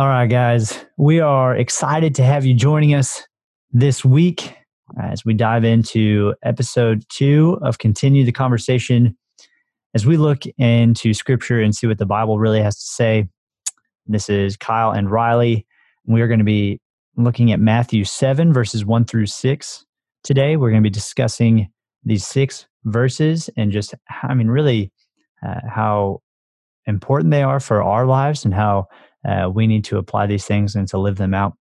All right, guys, we are excited to have you joining us this week as we dive into episode two of Continue the Conversation as we look into scripture and see what the Bible really has to say. This is Kyle and Riley. We are going to be looking at Matthew 7, verses 1 through 6 today. We're going to be discussing these six verses and just, I mean, really uh, how important they are for our lives and how uh, we need to apply these things and to live them out.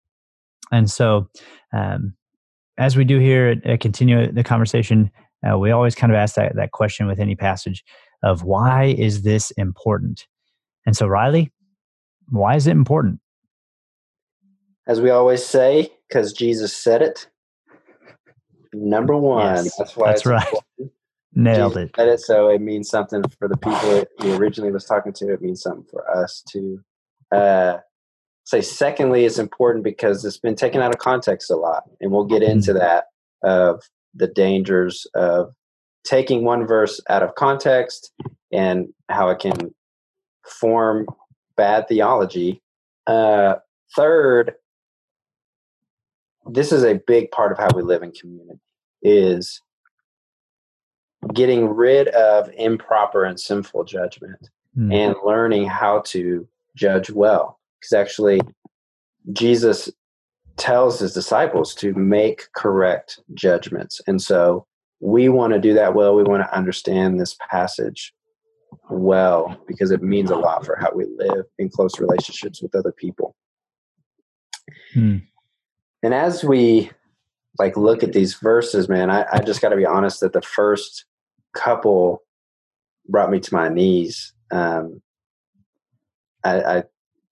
And so, um, as we do here at Continue the Conversation, uh, we always kind of ask that, that question with any passage of why is this important? And so, Riley, why is it important? As we always say, because Jesus said it. Number one. Yes, that's why that's right. Important. Nailed Jesus it. Said it. So it means something for the people he originally was talking to. It means something for us too. Uh, say secondly, it's important because it's been taken out of context a lot, and we'll get into mm-hmm. that of the dangers of taking one verse out of context and how it can form bad theology. Uh, third, this is a big part of how we live in community is getting rid of improper and sinful judgment mm. and learning how to judge well. Because actually, Jesus tells his disciples to make correct judgments. And so we want to do that well. We want to understand this passage well because it means a lot for how we live in close relationships with other people. Hmm. And as we like look at these verses, man, I, I just got to be honest that the first couple brought me to my knees. Um, I, I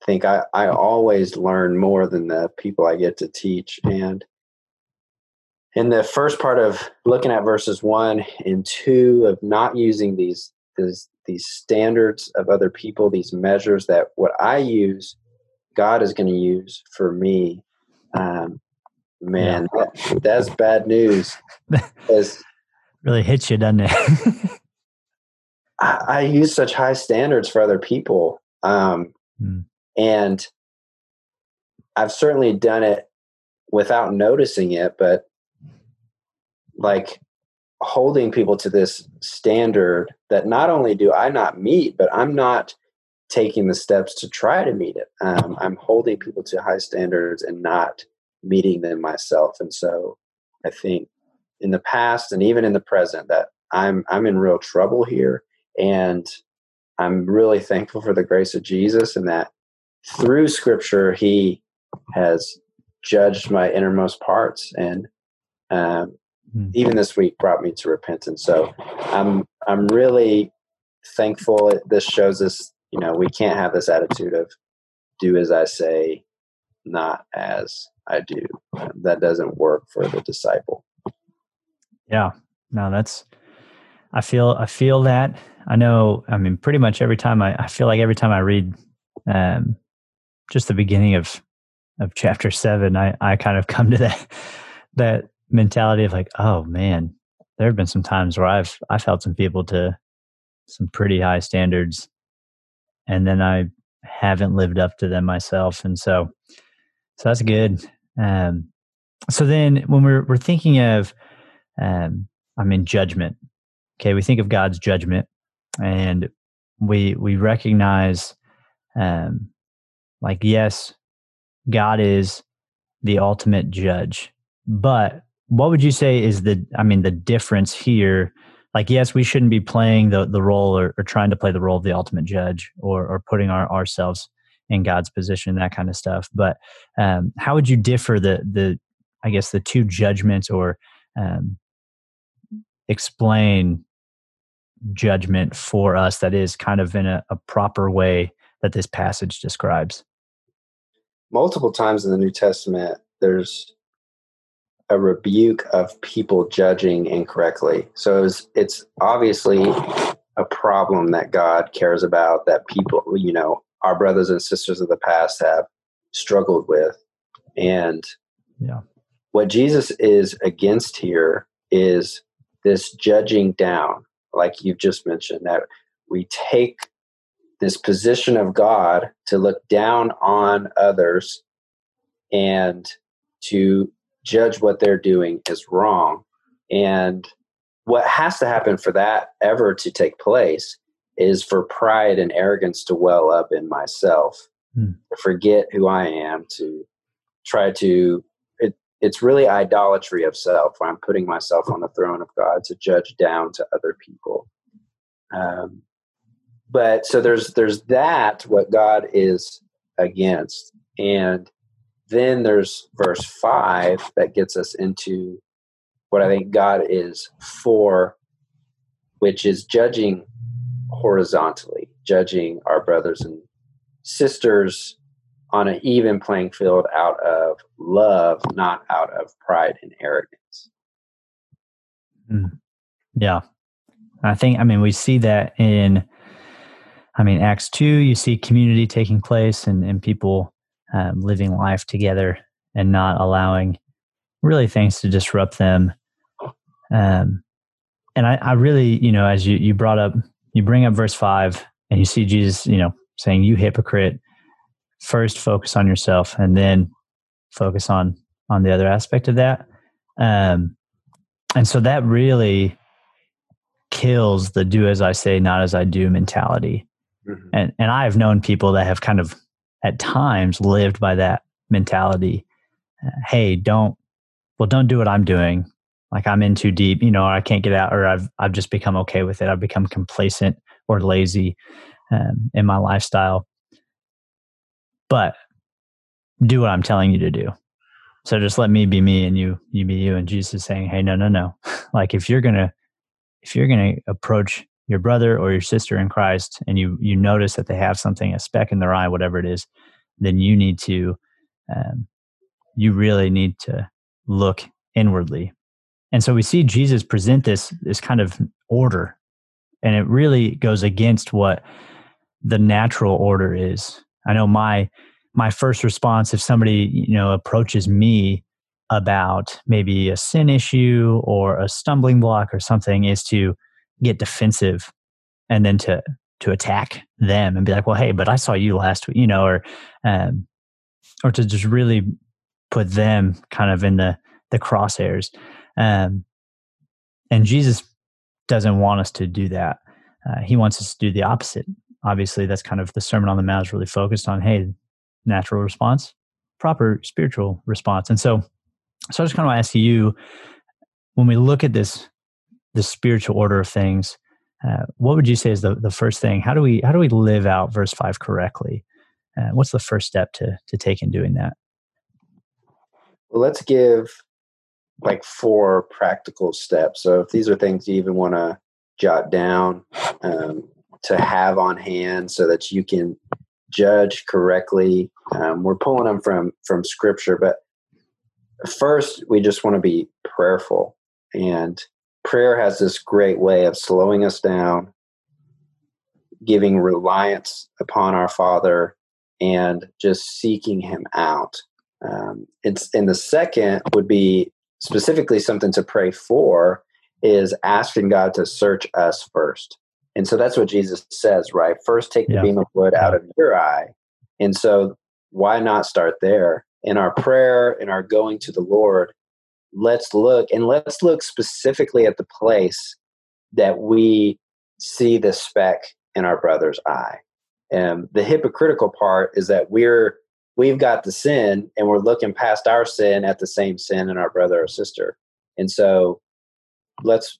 think I, I always learn more than the people I get to teach. And in the first part of looking at verses one and two of not using these these, these standards of other people, these measures that what I use, God is going to use for me. Um, man, yeah. that, that's bad news. really hits you, doesn't it? I, I, use such high standards for other people. Um, mm. And I've certainly done it without noticing it, but like holding people to this standard that not only do I not meet, but I'm not taking the steps to try to meet it. Um, I'm holding people to high standards and not meeting them myself. And so I think in the past and even in the present that I'm I'm in real trouble here and I'm really thankful for the grace of Jesus and that through scripture he has judged my innermost parts and um, mm. even this week brought me to repentance. So i'm i'm really thankful this shows us you know we can't have this attitude of do as i say not as i do. That doesn't work for the disciple. Yeah. No that's i feel i feel that i know i mean pretty much every time i, I feel like every time i read um, just the beginning of of chapter seven, I I kind of come to that that mentality of like, oh man, there have been some times where I've I felt some people to some pretty high standards, and then I haven't lived up to them myself, and so so that's good. Um, so then when we're we're thinking of, um, I mean judgment. Okay, we think of God's judgment, and we we recognize um, like, yes, God is the ultimate judge. But what would you say is the, I mean, the difference here? Like, yes, we shouldn't be playing the, the role or, or trying to play the role of the ultimate judge or, or putting our, ourselves in God's position, that kind of stuff. But um, how would you differ the, the, I guess, the two judgments or um, explain judgment for us that is kind of in a, a proper way that this passage describes? Multiple times in the New Testament, there's a rebuke of people judging incorrectly. So it's, it's obviously a problem that God cares about that people, you know, our brothers and sisters of the past have struggled with. And yeah. what Jesus is against here is this judging down, like you've just mentioned, that we take this position of God to look down on others and to judge what they're doing is wrong. And what has to happen for that ever to take place is for pride and arrogance to well up in myself, hmm. to forget who I am, to try to. It, it's really idolatry of self where I'm putting myself on the throne of God to judge down to other people. Um, but so there's there's that what God is against, and then there's verse five that gets us into what I think God is for, which is judging horizontally, judging our brothers and sisters on an even playing field out of love, not out of pride and arrogance. Mm. Yeah. I think, I mean, we see that in, I mean, Acts 2, you see community taking place and, and people um, living life together and not allowing really things to disrupt them. Um, and I, I really, you know, as you, you brought up, you bring up verse five and you see Jesus, you know, saying, you hypocrite, first focus on yourself and then focus on, on the other aspect of that. Um, and so that really kills the do as I say, not as I do mentality. Mm-hmm. And, and I have known people that have kind of at times lived by that mentality. Uh, hey, don't, well, don't do what I'm doing. Like I'm in too deep, you know, I can't get out, or I've I've just become okay with it. I've become complacent or lazy um, in my lifestyle. But do what I'm telling you to do. So just let me be me and you you be you. And Jesus is saying, hey, no, no, no. like if you're gonna if you're gonna approach your brother or your sister in Christ and you you notice that they have something a speck in their eye whatever it is then you need to um, you really need to look inwardly and so we see Jesus present this this kind of order and it really goes against what the natural order is i know my my first response if somebody you know approaches me about maybe a sin issue or a stumbling block or something is to get defensive and then to to attack them and be like, well, hey, but I saw you last week, you know, or um, or to just really put them kind of in the the crosshairs. Um, and Jesus doesn't want us to do that. Uh, he wants us to do the opposite. Obviously, that's kind of the Sermon on the Mount is really focused on. Hey, natural response, proper spiritual response. And so, so I just kind of ask you, when we look at this the spiritual order of things, uh, what would you say is the, the first thing? How do we how do we live out verse five correctly? Uh, what's the first step to to take in doing that? Well, let's give like four practical steps. So if these are things you even want to jot down um, to have on hand, so that you can judge correctly. Um, we're pulling them from from Scripture, but first we just want to be prayerful and prayer has this great way of slowing us down, giving reliance upon our Father, and just seeking Him out. Um, it's and the second would be specifically something to pray for is asking God to search us first. And so that's what Jesus says, right? First, take the yeah. beam of wood out of your eye. And so, why not start there? In our prayer, in our going to the Lord, let's look and let's look specifically at the place that we see the speck in our brother's eye. And the hypocritical part is that we're we've got the sin and we're looking past our sin at the same sin in our brother or sister. And so let's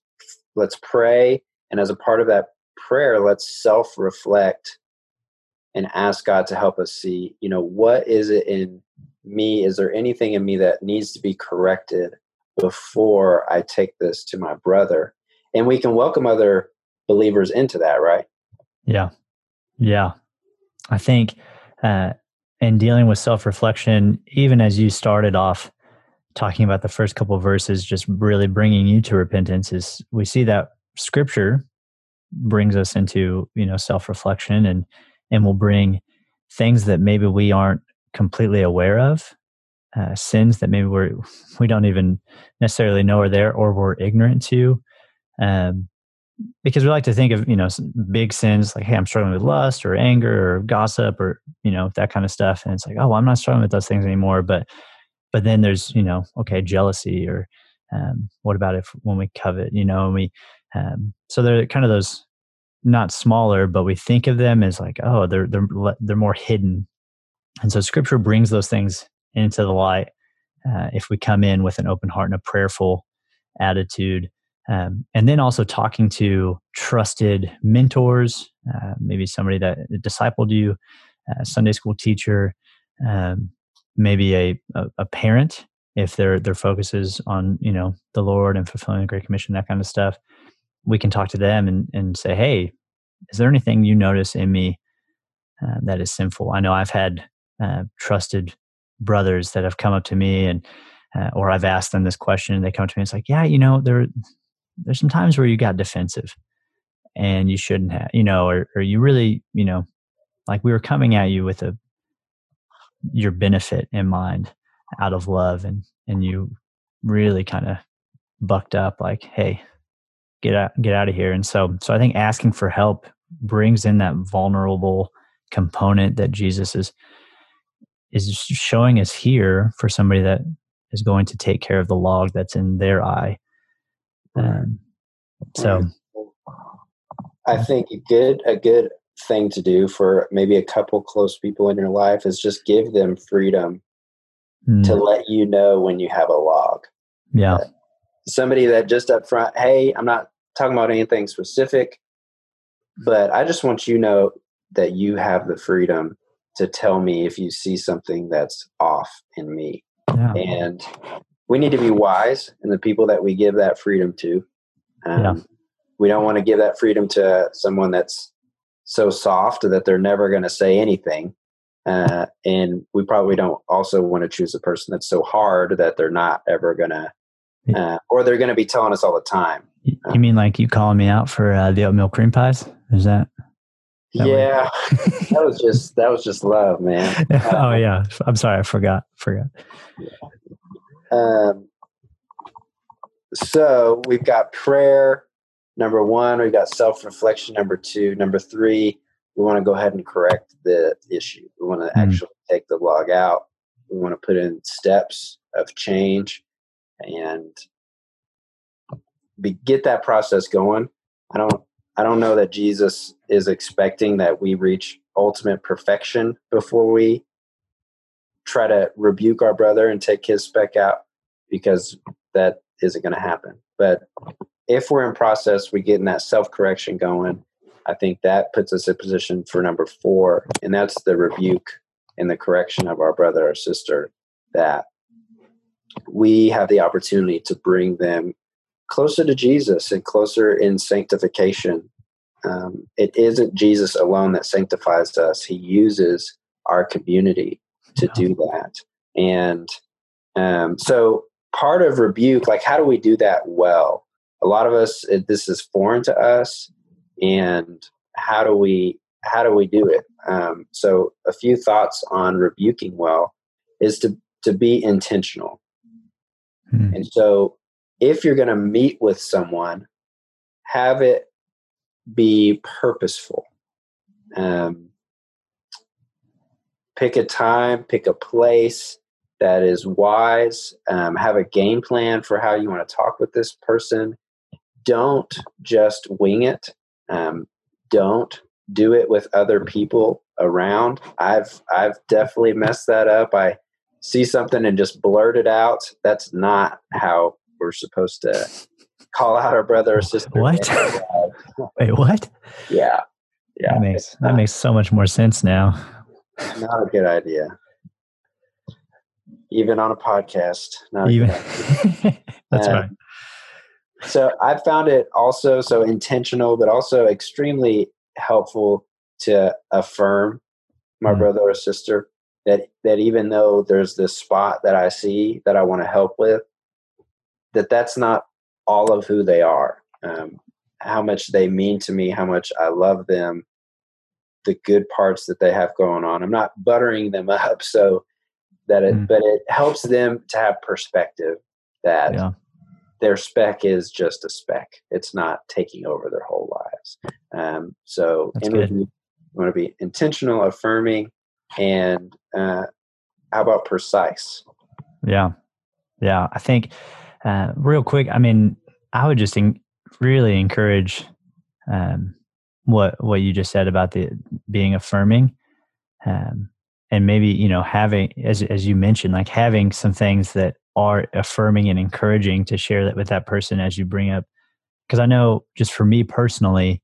let's pray and as a part of that prayer let's self-reflect and ask God to help us see, you know, what is it in me? Is there anything in me that needs to be corrected before I take this to my brother. And we can welcome other believers into that, right? Yeah. Yeah. I think uh, in dealing with self reflection, even as you started off talking about the first couple verses, just really bringing you to repentance, is we see that scripture brings us into you know self reflection and and will bring things that maybe we aren't completely aware of uh, sins that maybe we're we don't even necessarily know are there or we're ignorant to um, because we like to think of you know big sins like hey i'm struggling with lust or anger or gossip or you know that kind of stuff. And it's like oh well, i'm not struggling with those things anymore. But but then there's you know okay jealousy or um, what about if when we covet you know and we um, so they're kind of those not smaller but we think of them as like oh they're they're they're more hidden and so scripture brings those things into the light uh, if we come in with an open heart and a prayerful attitude um, and then also talking to trusted mentors, uh, maybe somebody that discipled you, a Sunday school teacher, um, maybe a, a, a, parent if their their focus is on you know the Lord and fulfilling the Great Commission, that kind of stuff. We can talk to them and, and say, hey, is there anything you notice in me uh, that is sinful? I know I've had uh, trusted brothers that have come up to me and uh, or I've asked them this question and they come to me. It's like, yeah, you know, there there's some times where you got defensive and you shouldn't have, you know, or, or you really, you know, like we were coming at you with a, your benefit in mind out of love and, and you really kind of bucked up like, Hey, get out, get out of here. And so, so I think asking for help brings in that vulnerable component that Jesus is, is showing us here for somebody that is going to take care of the log that's in their eye um, so, I think a good a good thing to do for maybe a couple close people in your life is just give them freedom mm. to let you know when you have a log. Yeah. Uh, somebody that just up front, hey, I'm not talking about anything specific, but I just want you to know that you have the freedom to tell me if you see something that's off in me. Yeah. And we need to be wise in the people that we give that freedom to. Um, yeah. We don't want to give that freedom to someone that's so soft that they're never going to say anything. Uh, and we probably don't also want to choose a person that's so hard that they're not ever going to, uh, or they're going to be telling us all the time. You um, mean like you calling me out for uh, the oatmeal cream pies? Is that? that yeah, that was just that was just love, man. oh yeah, I'm sorry, I forgot. Forgot. Yeah. Um, so we've got prayer, number one. We've got self reflection, number two. Number three, we want to go ahead and correct the issue. We want to mm. actually take the log out. We want to put in steps of change and be, get that process going. I don't I don't know that Jesus is expecting that we reach ultimate perfection before we try to rebuke our brother and take his speck out because that isn't going to happen. But if we're in process, we get in that self correction going. I think that puts us in position for number four, and that's the rebuke and the correction of our brother or sister that we have the opportunity to bring them closer to Jesus and closer in sanctification. Um, it isn't Jesus alone that sanctifies us, He uses our community to do that. And um, so, part of rebuke, like, how do we do that well? A lot of us, it, this is foreign to us, and how do we how do we do it? Um, so, a few thoughts on rebuking well is to to be intentional. Hmm. And so, if you're going to meet with someone, have it be purposeful. Um, pick a time, pick a place that is wise, um, have a game plan for how you want to talk with this person. Don't just wing it. Um, don't do it with other people around. I've I've definitely messed that up. I see something and just blurt it out. That's not how we're supposed to call out our brother or sister. What? Wait, what? Yeah. Yeah. That makes that makes so much more sense now. Not a good idea. Even on a podcast. Not Even that's right. So I found it also so intentional, but also extremely helpful to affirm my mm. brother or sister that that even though there's this spot that I see that I want to help with, that that's not all of who they are. Um, how much they mean to me, how much I love them, the good parts that they have going on. I'm not buttering them up so that it, mm. but it helps them to have perspective that, yeah. their speck is just a speck. It's not taking over their whole lives. Um, so, I'm going to be intentional, affirming, and uh, how about precise? Yeah, yeah. I think uh, real quick. I mean, I would just really encourage um, what what you just said about the being affirming, um, and maybe you know having as as you mentioned, like having some things that are affirming and encouraging to share that with that person as you bring up. Because I know, just for me personally,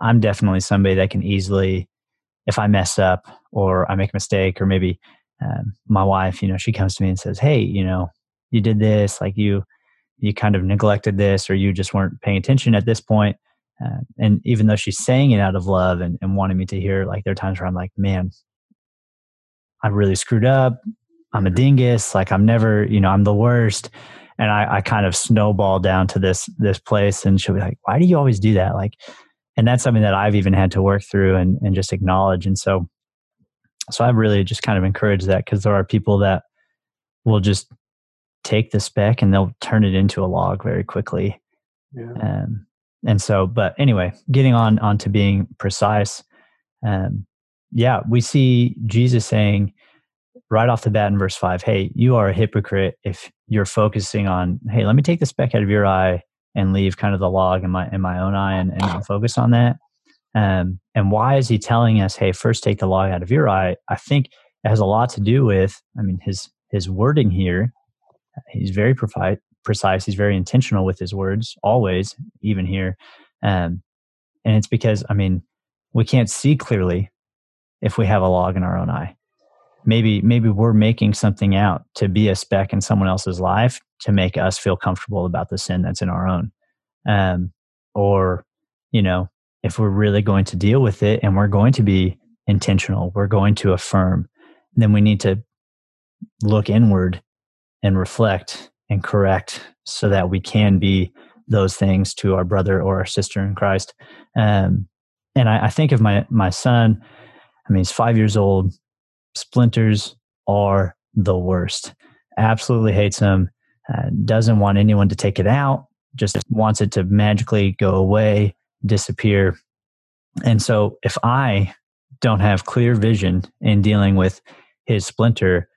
I'm definitely somebody that can easily, if I mess up or I make a mistake, or maybe um, my wife, you know, she comes to me and says, "Hey, you know, you did this, like you." you kind of neglected this or you just weren't paying attention at this point uh, and even though she's saying it out of love and, and wanting me to hear, like there are times where I'm like, man, I really screwed up. I'm a dingus. Like I'm never, you know, I'm the worst. And I, I kind of snowball down to this this place, and she'll be like, "Why do you always do that?" Like, and that's something that I've even had to work through and and just acknowledge. And so, so I've really just kind of encouraged that because there are people that will just take the speck and they'll turn it into a log very quickly. Yeah. Um, and so but anyway getting on on to being precise um yeah we see jesus saying right off the bat in verse 5 hey you are a hypocrite if you're focusing on hey let me take the speck out of your eye and leave kind of the log in my in my own eye and, and not focus on that um and why is he telling us hey first take the log out of your eye i think it has a lot to do with i mean his his wording here he's very profi- precise. He's very intentional with his words, always, even here. Um, and it's because, I mean, we can't see clearly if we have a log in our own eye. Maybe, maybe we're making something out to be a speck in someone else's life to make us feel comfortable about the sin that's in our own. Um, or, you know, if we're really going to deal with it and we're going to be intentional, we're going to affirm, then we need to look inward and reflect and correct so that we can be those things to our brother or our sister in Christ. Um, and I, I, think of my my son. I mean, he's five years old. Splinters are the worst. Absolutely hates them. Uh, doesn't want anyone to take it out. Just wants it to magically go away, disappear. And so, if I don't have clear vision in dealing with his splinter,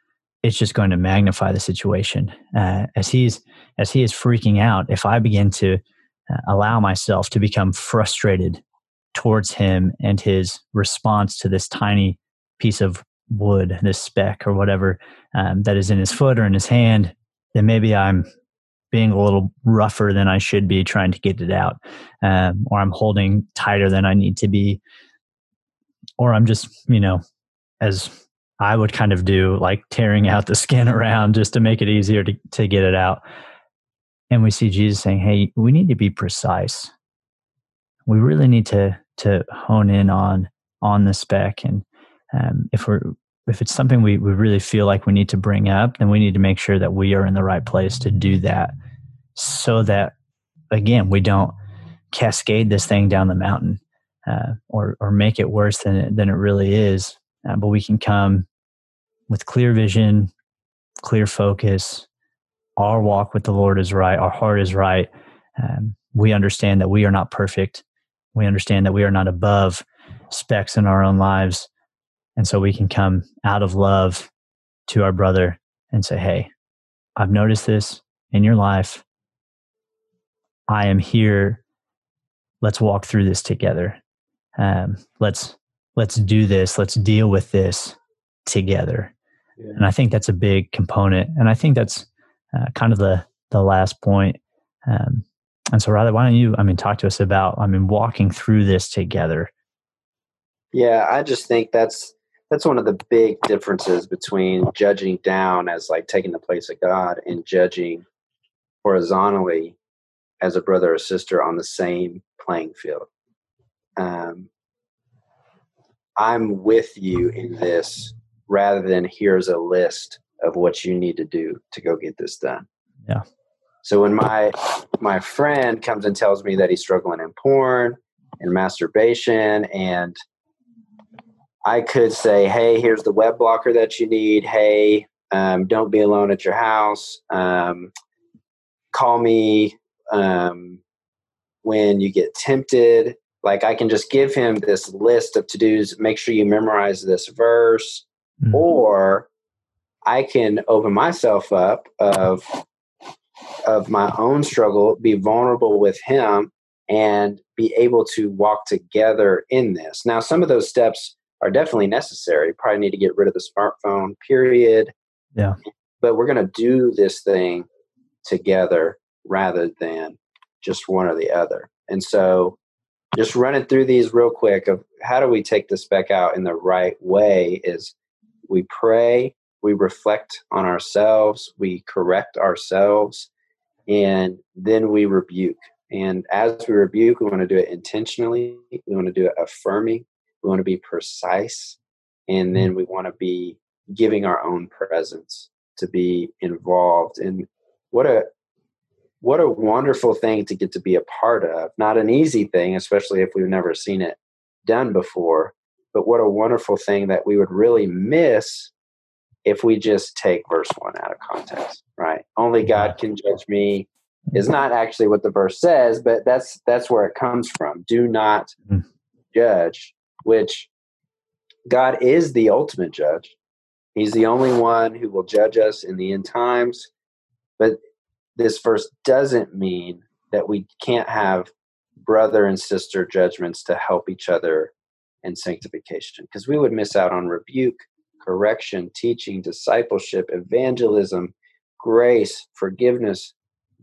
it's just going to magnify the situation uh, as he's as he is freaking out if i begin to uh, allow myself to become frustrated towards him and his response to this tiny piece of wood this speck or whatever um, that is in his foot or in his hand then maybe i'm being a little rougher than i should be trying to get it out um, or i'm holding tighter than i need to be or i'm just you know as I would kind of do like tearing out the skin around just to make it easier to, to get it out. And we see Jesus saying, Hey, we need to be precise. We really need to to hone in on on the speck. And um, if we're if it's something we, we really feel like we need to bring up, then we need to make sure that we are in the right place to do that so that again we don't cascade this thing down the mountain uh, or or make it worse than it, than it really is. Uh, but we can come with clear vision, clear focus, our walk with the Lord is right, our heart is right. Um, we understand that we are not perfect. We understand that we are not above specks in our own lives. And so we can come out of love to our brother and say, Hey, I've noticed this in your life. I am here. Let's walk through this together. Um, let's let's do this. Let's deal with this together. Yeah. And I think that's a big component. And I think that's uh, kind of the, the last point. Um, and so, Riley, why don't you, I mean, talk to us about, I mean, walking through this together? Yeah, I just think that's that's one of the big differences between judging down as like taking the place of God and judging horizontally as a brother or sister on the same playing field. Um, I'm with you in this rather than here's a list of what you need to do to go get this done. Yeah. So when my my friend comes and tells me that he's struggling in porn and masturbation and I could say, "Hey, here's the web blocker that you need. Hey, um, don't be alone at your house. Um, call me um, when you get tempted. Like I can just give him this list of to dos. Make sure you memorize this verse, mm-hmm. or I can open myself up of of my own struggle, be vulnerable with him, and be able to walk together in this. Now, some of those steps are definitely necessary. Probably need to get rid of the smartphone. Period. Yeah. But we're going to do this thing together rather than just one or the other. And so just running through these real quick of how do we take this back out in the right way is we pray, we reflect on ourselves, we correct ourselves, and then we rebuke. And as we rebuke, we want to do it intentionally, we want to do it affirming, we want to be precise, and then we want to be giving our own presence to be involved. And what a what a wonderful thing to get to be a part of. Not an easy thing, especially if we've never seen it done before, but what a wonderful thing that we would really miss if we just take verse 1 out of context, right? Only God can judge me is not actually what the verse says, but that's that's where it comes from. Do not hmm. judge, which God is the ultimate judge. He's the only one who will judge us in the end times. But this verse doesn't mean that we can't have brother and sister judgments to help each other in sanctification because we would miss out on rebuke, correction, teaching, discipleship, evangelism, grace, forgiveness,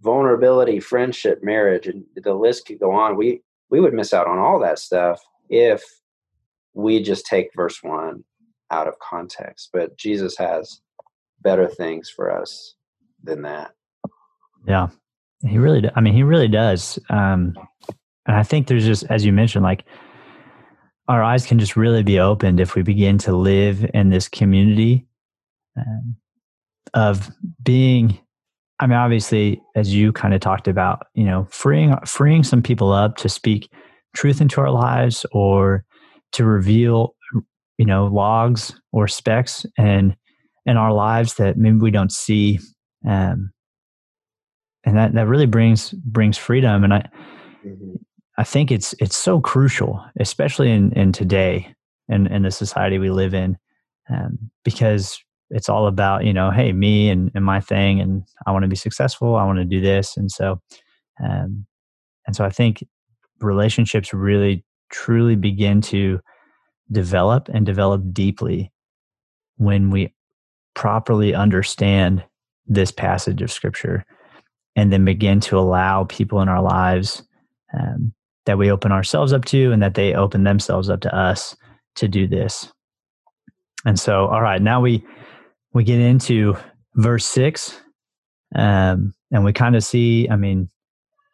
vulnerability, friendship, marriage, and the list could go on. We we would miss out on all that stuff if we just take verse 1 out of context. But Jesus has better things for us than that. Yeah, he really. I mean, he really does. Um, and I think there's just, as you mentioned, like our eyes can just really be opened if we begin to live in this community um, of being. I mean, obviously, as you kind of talked about, you know, freeing freeing some people up to speak truth into our lives or to reveal, you know, logs or specks and in our lives that maybe we don't see. Um, and that that really brings brings freedom and i mm-hmm. i think it's it's so crucial especially in in today and in, the society we live in um, because it's all about you know hey me and, and my thing and i want to be successful i want to do this and so um, and so i think relationships really truly begin to develop and develop deeply when we properly understand this passage of scripture and then begin to allow people in our lives um, that we open ourselves up to and that they open themselves up to us to do this. And so all right now we we get into verse six um, and we kind of see i mean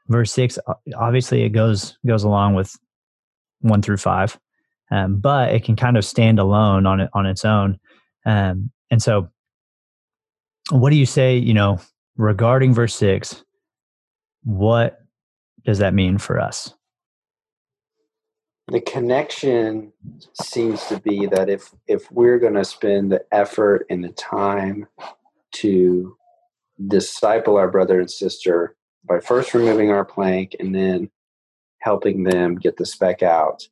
verse six obviously it goes goes along with one through five um, but it can kind of stand alone on it on its own um, and so what do you say you know regarding verse 6, what does that mean for us? The connection seems to be that if if we're going to spend the effort and the time to disciple our brother and sister by first removing our plank and then helping them get the speck out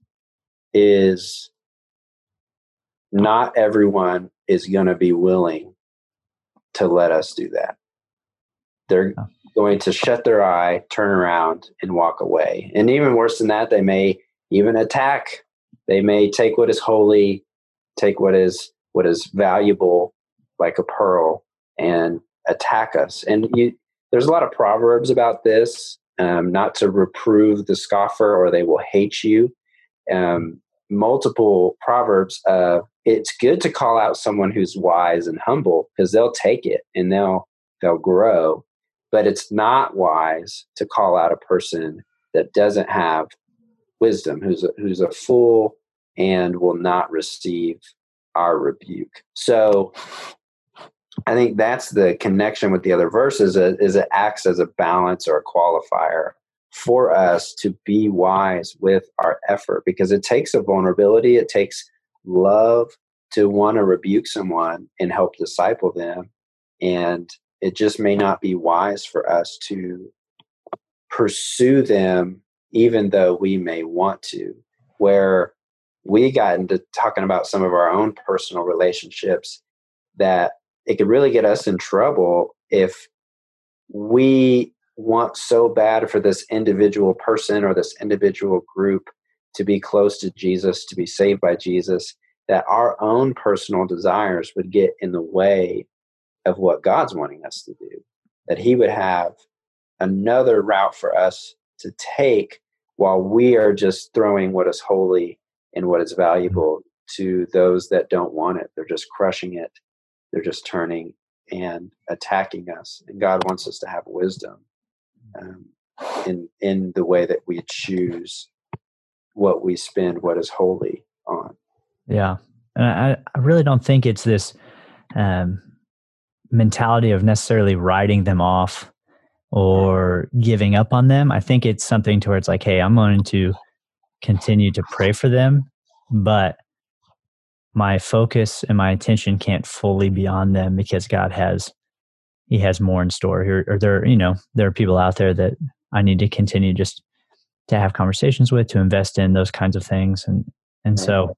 is not everyone is going to be willing to let us do that. They're going to shut their eye, turn around, and walk away. And even worse than that, they may even attack. They may take what is holy, take what is what is valuable, like a pearl, and attack us. And you, there's a lot of proverbs about this. Um, not to reprove the scoffer, or they will hate you. Um, multiple proverbs. Uh, it's good to call out someone who's wise and humble because they'll take it and they'll they'll grow but it's not wise to call out a person that doesn't have wisdom, who's a, who's a fool and will not receive our rebuke. So I think that's the connection with the other verses uh, is it acts as a balance or a qualifier for us to be wise with our effort because it takes a vulnerability, it takes love to want to rebuke someone and help disciple them. And it just may not be wise for us to pursue them even though we may want to where we got into talking about some of our own personal relationships that it could really get us in trouble if we want so bad for this individual person or this individual group to be close to Jesus, to be saved by Jesus, that our own personal desires would get in the way of what God's wanting us to do. That He would have another route for us to take while we are just throwing what is holy and what is mm-hmm. valuable to those that don't want it. They're just crushing it, they're just turning and attacking us. And God wants us to have wisdom um, in in the way that we choose what we spend what is holy on. Yeah, and I, I really don't think it's this um, mentality of necessarily writing them off or giving up on them. I think it's something towards like, hey, I'm going to continue to pray for them, but my focus and my attention can't fully be on them because God has he has more in store here. Or there you know there are people out there that I need to continue just to have conversations with to invest in those kinds of things. And and so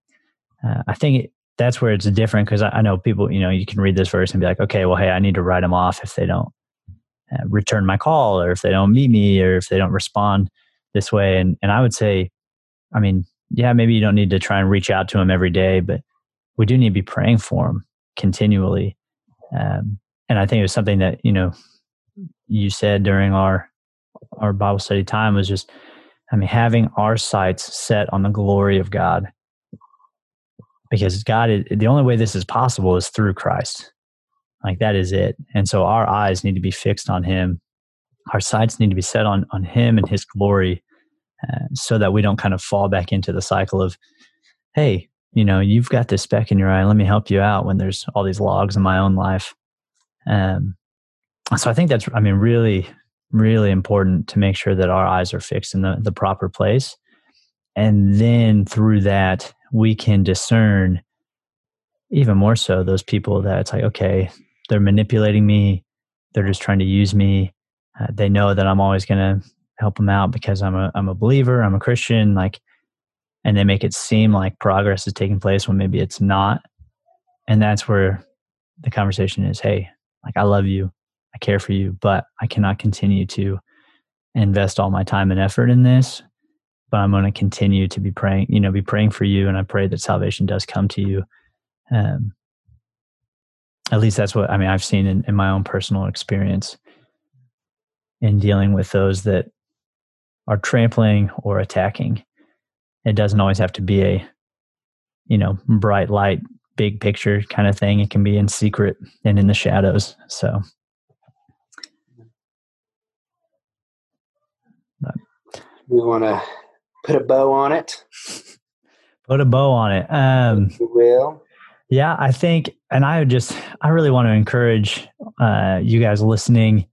uh, I think it, that's where it's different because I, I, know people you know you can read this verse and be like okay well hey I need to write them off if they don't uh, return my call or if they don't meet me or if they don't respond this way. And and I would say I mean yeah maybe you don't need to try and reach out to them every day but we do need to be praying for them continually. Um, and I think it was something that, you know, you said during our, our Bible study time was just, I mean, having our sights set on the glory of God. Because God, is, the only way this is possible is through Christ. Like that is it. And so our eyes need to be fixed on Him. Our sights need to be set on on Him and His glory, uh, so that we don't kind of fall back into the cycle of, hey, you know, you've got this speck in your eye. Let me help you out when there's all these logs in my own life. Um, so I think that's, I mean, really, really important to make sure that our eyes are fixed in the, the proper place. And then through that, we can discern even more so those people that it's like, okay, they're manipulating me. They're just trying to use me. Uh, they know that I'm always going to help them out because I'm a, I'm a believer. I'm a Christian. Like, and they make it seem like progress is taking place when maybe it's not. And that's where the conversation is hey, like I love you, I care for you, but I cannot continue to invest all my time and effort in this. But I'm going to continue to be praying, you know, be praying for you. And I pray that salvation does come to you. Um, at least that's what I mean, I've seen in, in my own personal experience in dealing with those that are trampling or attacking it doesn't always have to be a you know bright light big picture kind of thing. It can be in secret and in the shadows so. But, we want to put a bow on it? Put a bow on it um we will. yeah i think and i would just i really want to encourage uh you guys listening.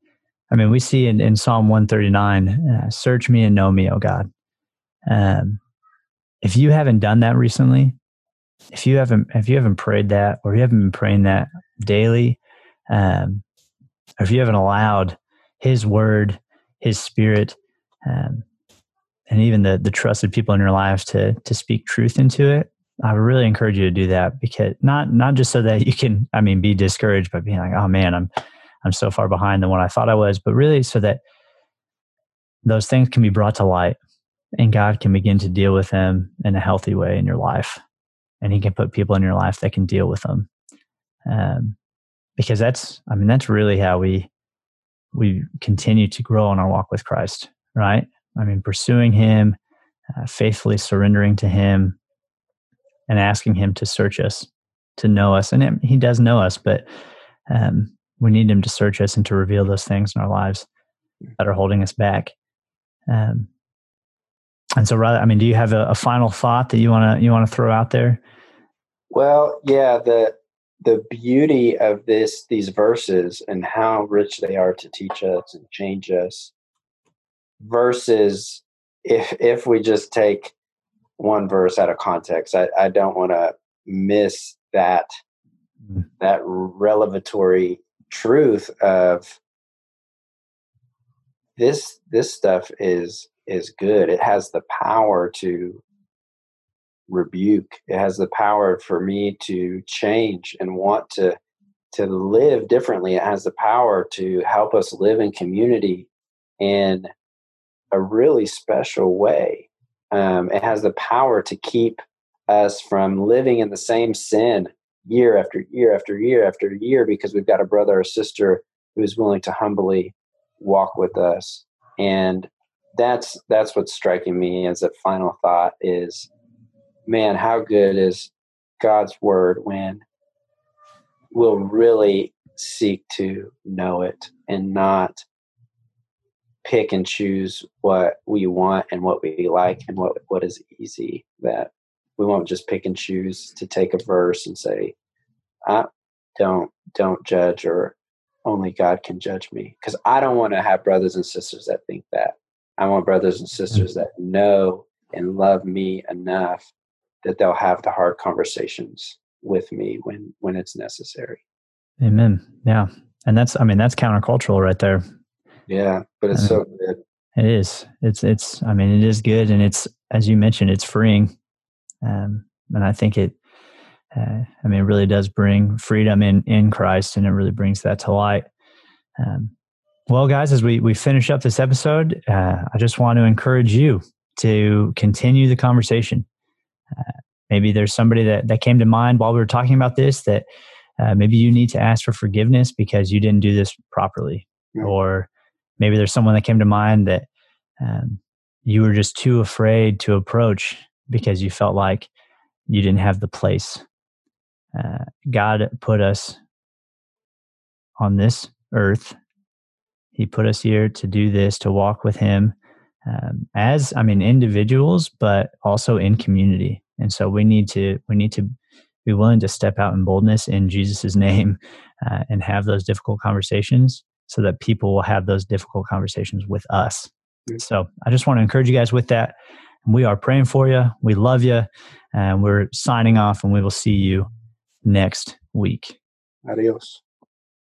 I mean we see in, in psalm 139 uh, search me and know me oh god. Um if you haven't done that recently, if you haven't if you haven't prayed that or you haven't been praying that daily, um, or if you haven't allowed His Word, His Spirit, um, and even the the trusted people in your life to to speak truth into it, I would really encourage you to do that because not not just so that you can, I mean, be discouraged by being like, oh man, I'm I'm so far behind than what I thought I was, but really so that those things can be brought to light and God can begin to deal with them in a healthy way in your life. And He can put people in your life that can deal with them. Um, because that's, I mean, that's really how we we continue to grow in our walk with Christ, right? I mean, pursuing Him, uh, faithfully surrendering to Him, and asking Him to search us, to know us. And He does know us, but um, we need Him to search us and to reveal those things in our lives that are holding us back. Um, and so, Riley, I mean, do you have a, a final thought that you want to you want to throw out there? Well, yeah the the beauty of this these verses and how rich they are to teach us and change us versus if if we just take one verse out of context i, I don't want to miss that mm. that revelatory truth of this this stuff is is good. It has the power to rebuke. It has the power for me to change and want to to live differently. It has the power to help us live in community in a really special way. Um, it has the power to keep us from living in the same sin year after year after year after year because we've got a brother or sister who is willing to humbly walk with us. And that's that's what's striking me as a final thought is man, how good is God's word when we'll really seek to know it and not pick and choose what we want and what we like and what what is easy that we won't just pick and choose to take a verse and say I don't don't judge or only God can judge me. Because I don't want to have brothers and sisters that think that I want brothers and sisters that know and love me enough that they'll have the hard conversations with me when when it's necessary. Amen. Yeah. And that's I mean that's countercultural right there. Yeah, but it's I mean, so good. It is. It's it's I mean it is good and it's as you mentioned it's freeing. Um and I think it uh, I mean it really does bring freedom in in Christ and it really brings that to light. Um, well, guys, as we, we finish up this episode, uh, I just want to encourage you to continue the conversation. Uh, maybe there's somebody that, that came to mind while we were talking about this that uh, maybe you need to ask for forgiveness because you didn't do this properly. Mm-hmm. Or maybe there's someone that came to mind that um, you were just too afraid to approach because you felt like you didn't have the place. Uh, God put us on this earth he put us here to do this, to walk with Him um, as, I mean, individuals, but also in community. And so we need to we need to be willing to step out in boldness in Jesus' name uh, and have those difficult conversations, so that people will have those difficult conversations with us. So I just want to encourage you guys with that. We are praying for you. We love you. And we're signing off, and we will see you next week. Adios.